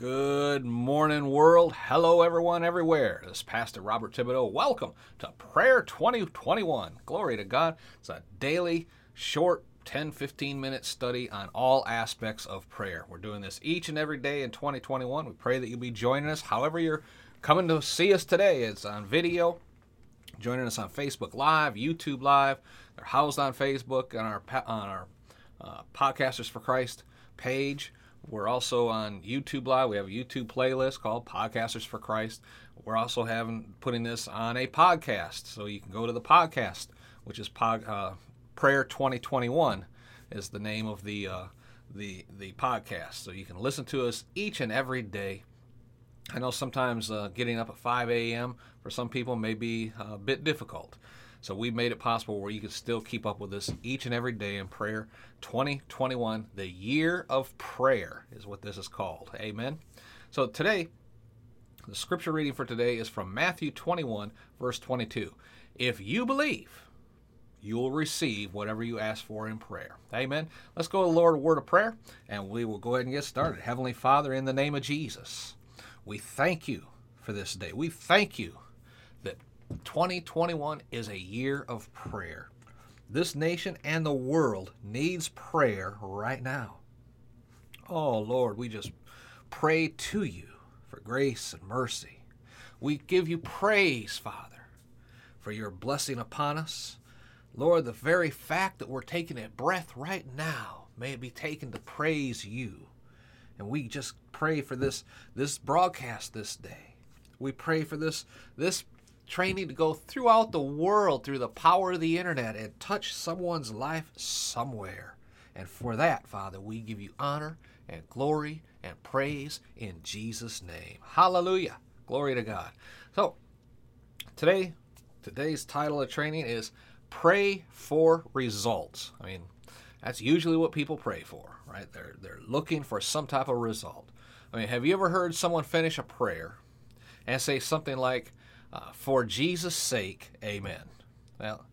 Good morning, world. Hello, everyone, everywhere. This is Pastor Robert Thibodeau. Welcome to Prayer 2021. Glory to God. It's a daily, short, 10 15 minute study on all aspects of prayer. We're doing this each and every day in 2021. We pray that you'll be joining us. However, you're coming to see us today, it's on video, joining us on Facebook Live, YouTube Live. They're housed on Facebook on our on our uh, Podcasters for Christ page. We're also on YouTube Live. We have a YouTube playlist called Podcasters for Christ. We're also having putting this on a podcast, so you can go to the podcast, which is pod, uh, Prayer 2021, is the name of the uh, the the podcast. So you can listen to us each and every day. I know sometimes uh, getting up at 5 a.m. for some people may be a bit difficult. So we made it possible where you can still keep up with us each and every day in prayer. 2021, the year of prayer is what this is called. Amen. So today, the scripture reading for today is from Matthew 21, verse 22. If you believe, you will receive whatever you ask for in prayer. Amen. Let's go to the Lord, word of prayer, and we will go ahead and get started. Heavenly Father, in the name of Jesus, we thank you for this day. We thank you that 2021 is a year of prayer. This nation and the world needs prayer right now. Oh, Lord, we just pray to you for grace and mercy. We give you praise, Father, for your blessing upon us. Lord, the very fact that we're taking a breath right now, may it be taken to praise you. And we just pray for this this broadcast this day. We pray for this this training to go throughout the world through the power of the internet and touch someone's life somewhere. And for that, Father, we give you honor and glory and praise in Jesus' name. Hallelujah. Glory to God. So, today, today's title of training is Pray for Results. I mean, that's usually what people pray for, right? They're, they're looking for some type of result. I mean, have you ever heard someone finish a prayer and say something like, uh, for Jesus' sake, amen. Well,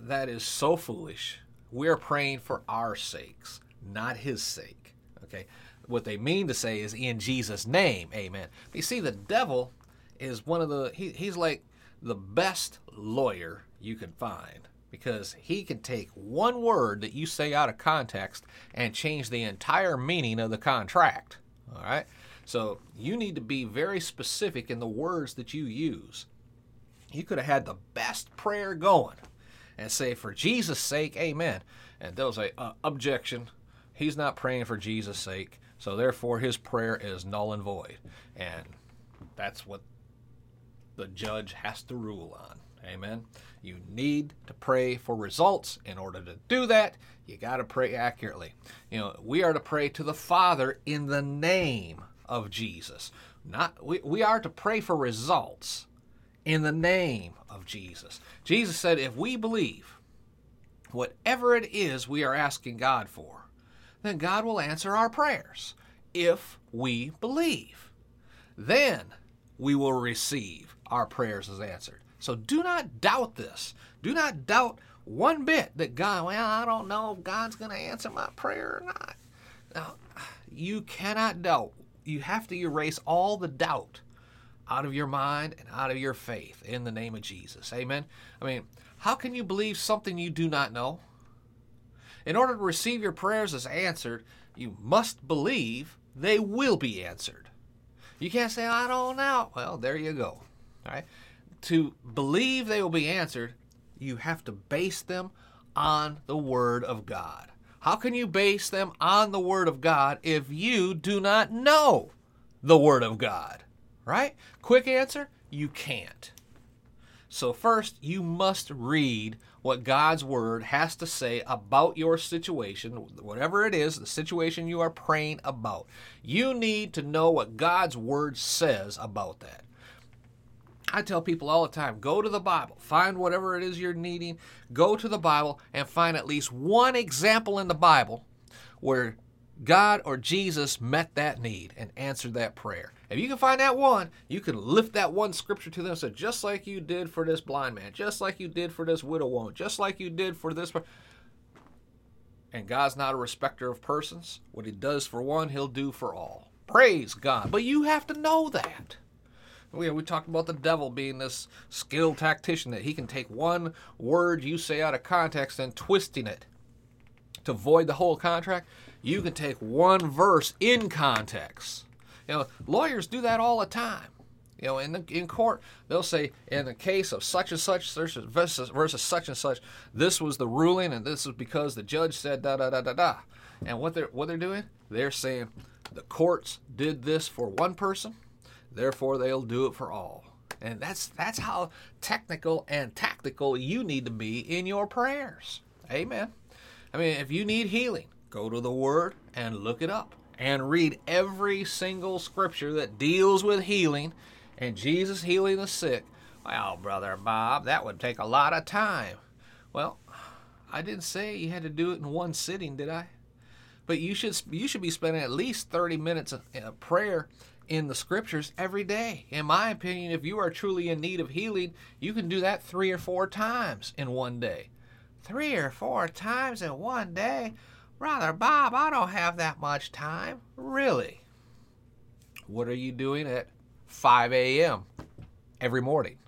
that is so foolish. We're praying for our sakes, not his sake. Okay? What they mean to say is in Jesus' name, amen. But you see, the devil is one of the, he, he's like the best lawyer you can find because he can take one word that you say out of context and change the entire meaning of the contract. All right? So you need to be very specific in the words that you use. You could have had the best prayer going and say, for Jesus' sake, amen. And they'll say, uh, objection. He's not praying for Jesus' sake. So therefore, his prayer is null and void. And that's what the judge has to rule on. Amen. You need to pray for results. In order to do that, you got to pray accurately. You know, we are to pray to the Father in the name of Jesus. Not we, we are to pray for results in the name of Jesus. Jesus said if we believe whatever it is we are asking God for, then God will answer our prayers if we believe. Then we will receive our prayers as answered. So do not doubt this. Do not doubt one bit that God, well, I don't know if God's going to answer my prayer or not. Now, you cannot doubt you have to erase all the doubt out of your mind and out of your faith in the name of Jesus. Amen. I mean, how can you believe something you do not know? In order to receive your prayers as answered, you must believe they will be answered. You can't say, I don't know. Well, there you go. All right. To believe they will be answered, you have to base them on the Word of God. How can you base them on the Word of God if you do not know the Word of God? Right? Quick answer you can't. So, first, you must read what God's Word has to say about your situation, whatever it is, the situation you are praying about. You need to know what God's Word says about that. I tell people all the time go to the Bible, find whatever it is you're needing, go to the Bible and find at least one example in the Bible where God or Jesus met that need and answered that prayer. If you can find that one, you can lift that one scripture to them and say, just like you did for this blind man, just like you did for this widow woman, just like you did for this. And God's not a respecter of persons. What He does for one, He'll do for all. Praise God. But you have to know that. Oh, we, we talked about the devil being this skilled tactician that he can take one word you say out of context and twisting it to void the whole contract. You can take one verse in context. You know, lawyers do that all the time. You know, in the, in court, they'll say, in the case of such and such versus, versus such and such, this was the ruling, and this is because the judge said da da da da da. And what they're what they're doing, they're saying the courts did this for one person, therefore they'll do it for all. And that's that's how technical and tactical you need to be in your prayers. Amen. I mean, if you need healing, go to the Word and look it up and read every single scripture that deals with healing and Jesus healing the sick. Well, Brother Bob, that would take a lot of time. Well, I didn't say you had to do it in one sitting, did I? But you should you should be spending at least 30 minutes of, of prayer in the scriptures every day. In my opinion, if you are truly in need of healing, you can do that 3 or 4 times in one day. 3 or 4 times in one day? Brother Bob, I don't have that much time. Really? What are you doing at 5 a.m. every morning?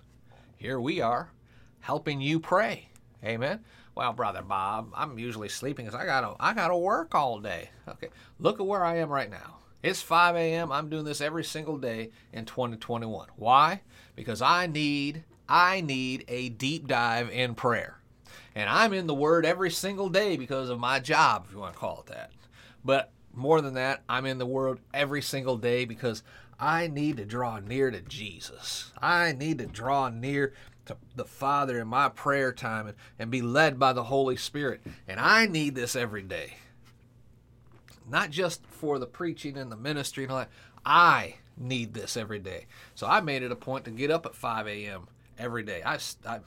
Here we are, helping you pray. Amen. Well, brother Bob, I'm usually sleeping because I gotta I gotta work all day. Okay, look at where I am right now. It's 5 a.m. I'm doing this every single day in 2021. Why? Because I need I need a deep dive in prayer. And I'm in the Word every single day because of my job, if you want to call it that. But more than that, I'm in the Word every single day because I need to draw near to Jesus. I need to draw near to the Father in my prayer time and, and be led by the Holy Spirit. And I need this every day. Not just for the preaching and the ministry and all that. I need this every day. So I made it a point to get up at 5 a.m. every day. I, I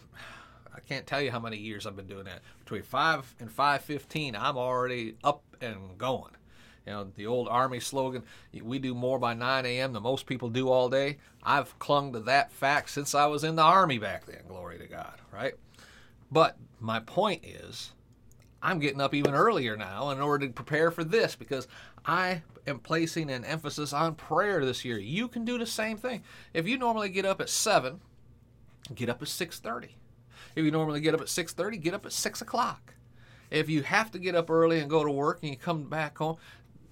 I can't tell you how many years I've been doing that. Between five and five fifteen, I'm already up and going. You know, the old Army slogan, we do more by 9 a.m. than most people do all day. I've clung to that fact since I was in the Army back then, glory to God, right? But my point is, I'm getting up even earlier now in order to prepare for this because I am placing an emphasis on prayer this year. You can do the same thing. If you normally get up at 7, get up at 6.30. If you normally get up at 6:30, get up at 6 o'clock. If you have to get up early and go to work and you come back home,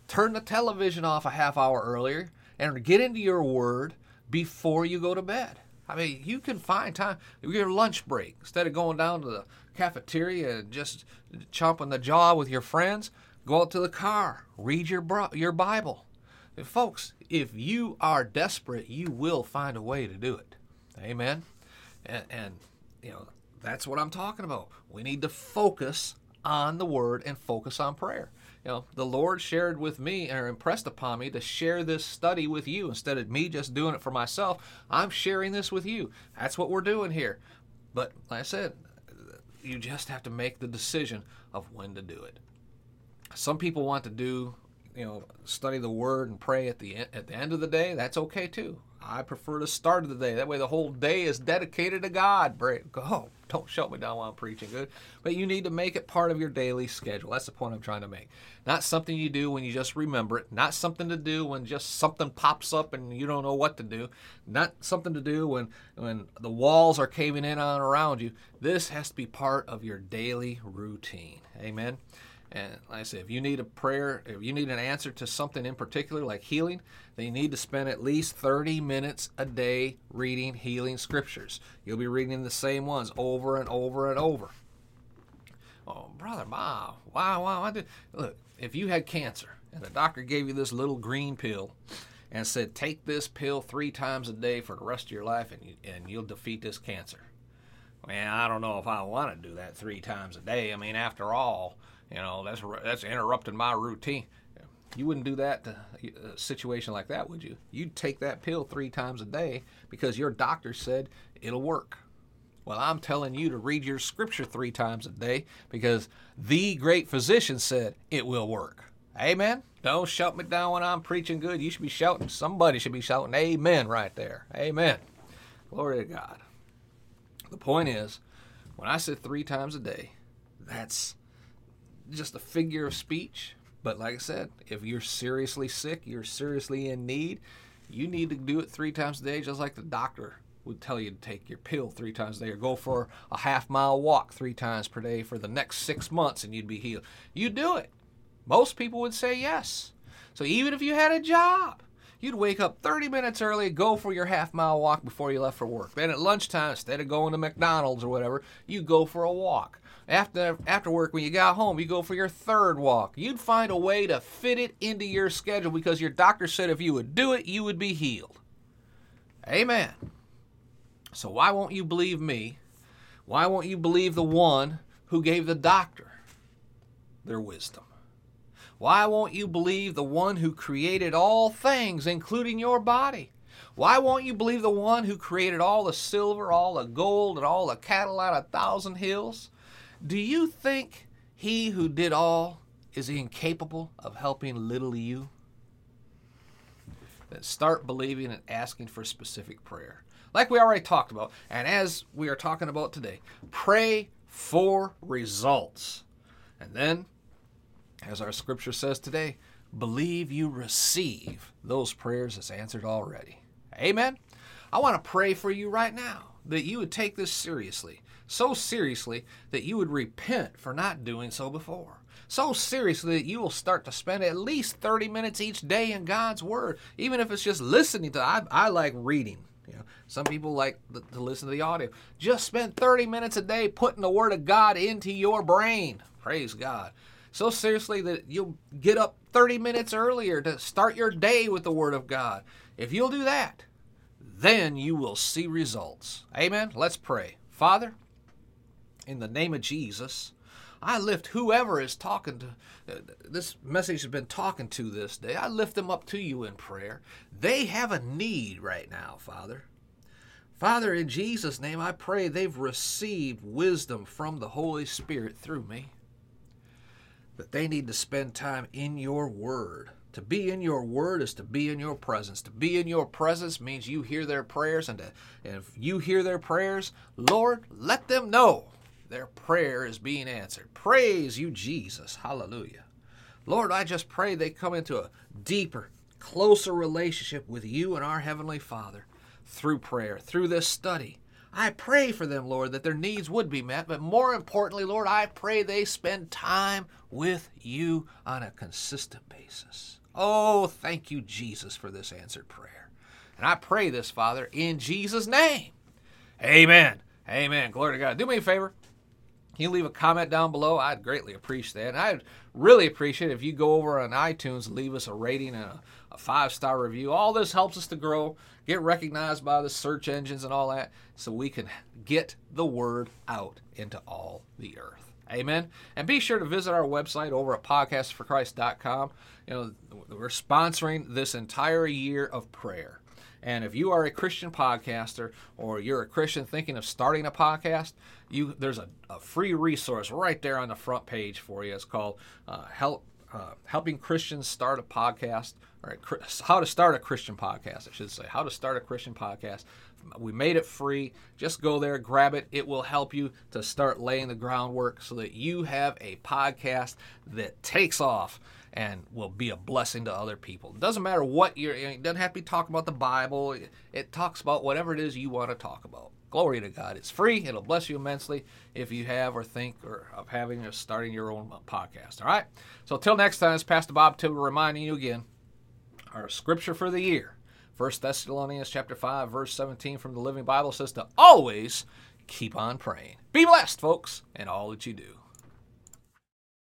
turn the television off a half hour earlier and get into your word before you go to bed. I mean, you can find time your lunch break instead of going down to the cafeteria just chomping the jaw with your friends. Go out to the car, read your your Bible. And folks, if you are desperate, you will find a way to do it. Amen. And, and you know that's what I'm talking about. We need to focus on the word and focus on prayer. You know, the Lord shared with me or impressed upon me to share this study with you instead of me just doing it for myself. I'm sharing this with you. That's what we're doing here. But like I said, you just have to make the decision of when to do it. Some people want to do, you know, study the word and pray at the at the end of the day. That's okay too. I prefer to start of the day. That way the whole day is dedicated to God. Go. Don't shut me down while I'm preaching good. But you need to make it part of your daily schedule. That's the point I'm trying to make. Not something you do when you just remember it. Not something to do when just something pops up and you don't know what to do. Not something to do when, when the walls are caving in on around you. This has to be part of your daily routine. Amen. And like I say, if you need a prayer, if you need an answer to something in particular, like healing, then you need to spend at least 30 minutes a day reading healing scriptures. You'll be reading the same ones over and over and over. Oh, brother, ma, why, why, why? Did, look, if you had cancer and the doctor gave you this little green pill and said, take this pill three times a day for the rest of your life and, you, and you'll defeat this cancer. Man, I don't know if I want to do that three times a day. I mean, after all, you know, that's that's interrupting my routine. You wouldn't do that to a situation like that, would you? You'd take that pill three times a day because your doctor said it'll work. Well, I'm telling you to read your scripture three times a day because the great physician said it will work. Amen. Don't shout me down when I'm preaching good. You should be shouting. Somebody should be shouting amen right there. Amen. Glory to God. The point is, when I said three times a day, that's just a figure of speech. But like I said, if you're seriously sick, you're seriously in need, you need to do it three times a day, just like the doctor would tell you to take your pill three times a day or go for a half mile walk three times per day for the next six months and you'd be healed. You do it. Most people would say yes. So even if you had a job, you'd wake up 30 minutes early, go for your half mile walk before you left for work. Then at lunchtime, instead of going to McDonald's or whatever, you go for a walk. After after work, when you got home, you go for your third walk. You'd find a way to fit it into your schedule because your doctor said if you would do it, you would be healed. Amen. So why won't you believe me? Why won't you believe the one who gave the doctor their wisdom? Why won't you believe the one who created all things, including your body? Why won't you believe the one who created all the silver, all the gold, and all the cattle out of thousand hills? Do you think he who did all is incapable of helping little you? Then start believing and asking for specific prayer. Like we already talked about, and as we are talking about today, pray for results. And then as our scripture says today, believe you receive those prayers as answered already. Amen. I want to pray for you right now that you would take this seriously, so seriously that you would repent for not doing so before. So seriously that you will start to spend at least 30 minutes each day in God's Word, even if it's just listening to. I, I like reading. You know, some people like to listen to the audio. Just spend 30 minutes a day putting the Word of God into your brain. Praise God so seriously that you'll get up 30 minutes earlier to start your day with the Word of God. If you'll do that, then you will see results. Amen. Let's pray. Father, in the name of Jesus, I lift whoever is talking to uh, this message has been talking to this day. I lift them up to you in prayer. They have a need right now, Father. Father, in Jesus' name, I pray they've received wisdom from the Holy Spirit through me that they need to spend time in your word. To be in your word is to be in your presence. To be in your presence means you hear their prayers, and, to, and if you hear their prayers, Lord, let them know their prayer is being answered. Praise you, Jesus. Hallelujah. Lord, I just pray they come into a deeper, closer relationship with you and our Heavenly Father through prayer, through this study. I pray for them, Lord, that their needs would be met, but more importantly, Lord, I pray they spend time with you on a consistent basis. Oh, thank you, Jesus, for this answered prayer. And I pray this, Father, in Jesus' name. Amen. Amen. Glory to God. Do me a favor. Can you leave a comment down below? I'd greatly appreciate that. And I'd really appreciate if you go over on iTunes leave us a rating and a, a five star review. All this helps us to grow, get recognized by the search engines and all that, so we can get the word out into all the earth. Amen. And be sure to visit our website over at podcastforchrist.com. You know, we're sponsoring this entire year of prayer. And if you are a Christian podcaster or you're a Christian thinking of starting a podcast, you there's a, a free resource right there on the front page for you. It's called uh, Help uh, Helping Christians Start a Podcast, or How to Start a Christian Podcast, I should say. How to Start a Christian Podcast. We made it free. Just go there, grab it. It will help you to start laying the groundwork so that you have a podcast that takes off and will be a blessing to other people. It doesn't matter what you're, it doesn't have to be talking about the Bible. It talks about whatever it is you want to talk about. Glory to God. It's free. It'll bless you immensely if you have or think or of having or starting your own podcast. All right. So until next time, it's Pastor Bob Thibodeau reminding you again our scripture for the year. 1 Thessalonians chapter 5 verse 17 from the Living Bible says to always keep on praying. Be blessed, folks, in all that you do.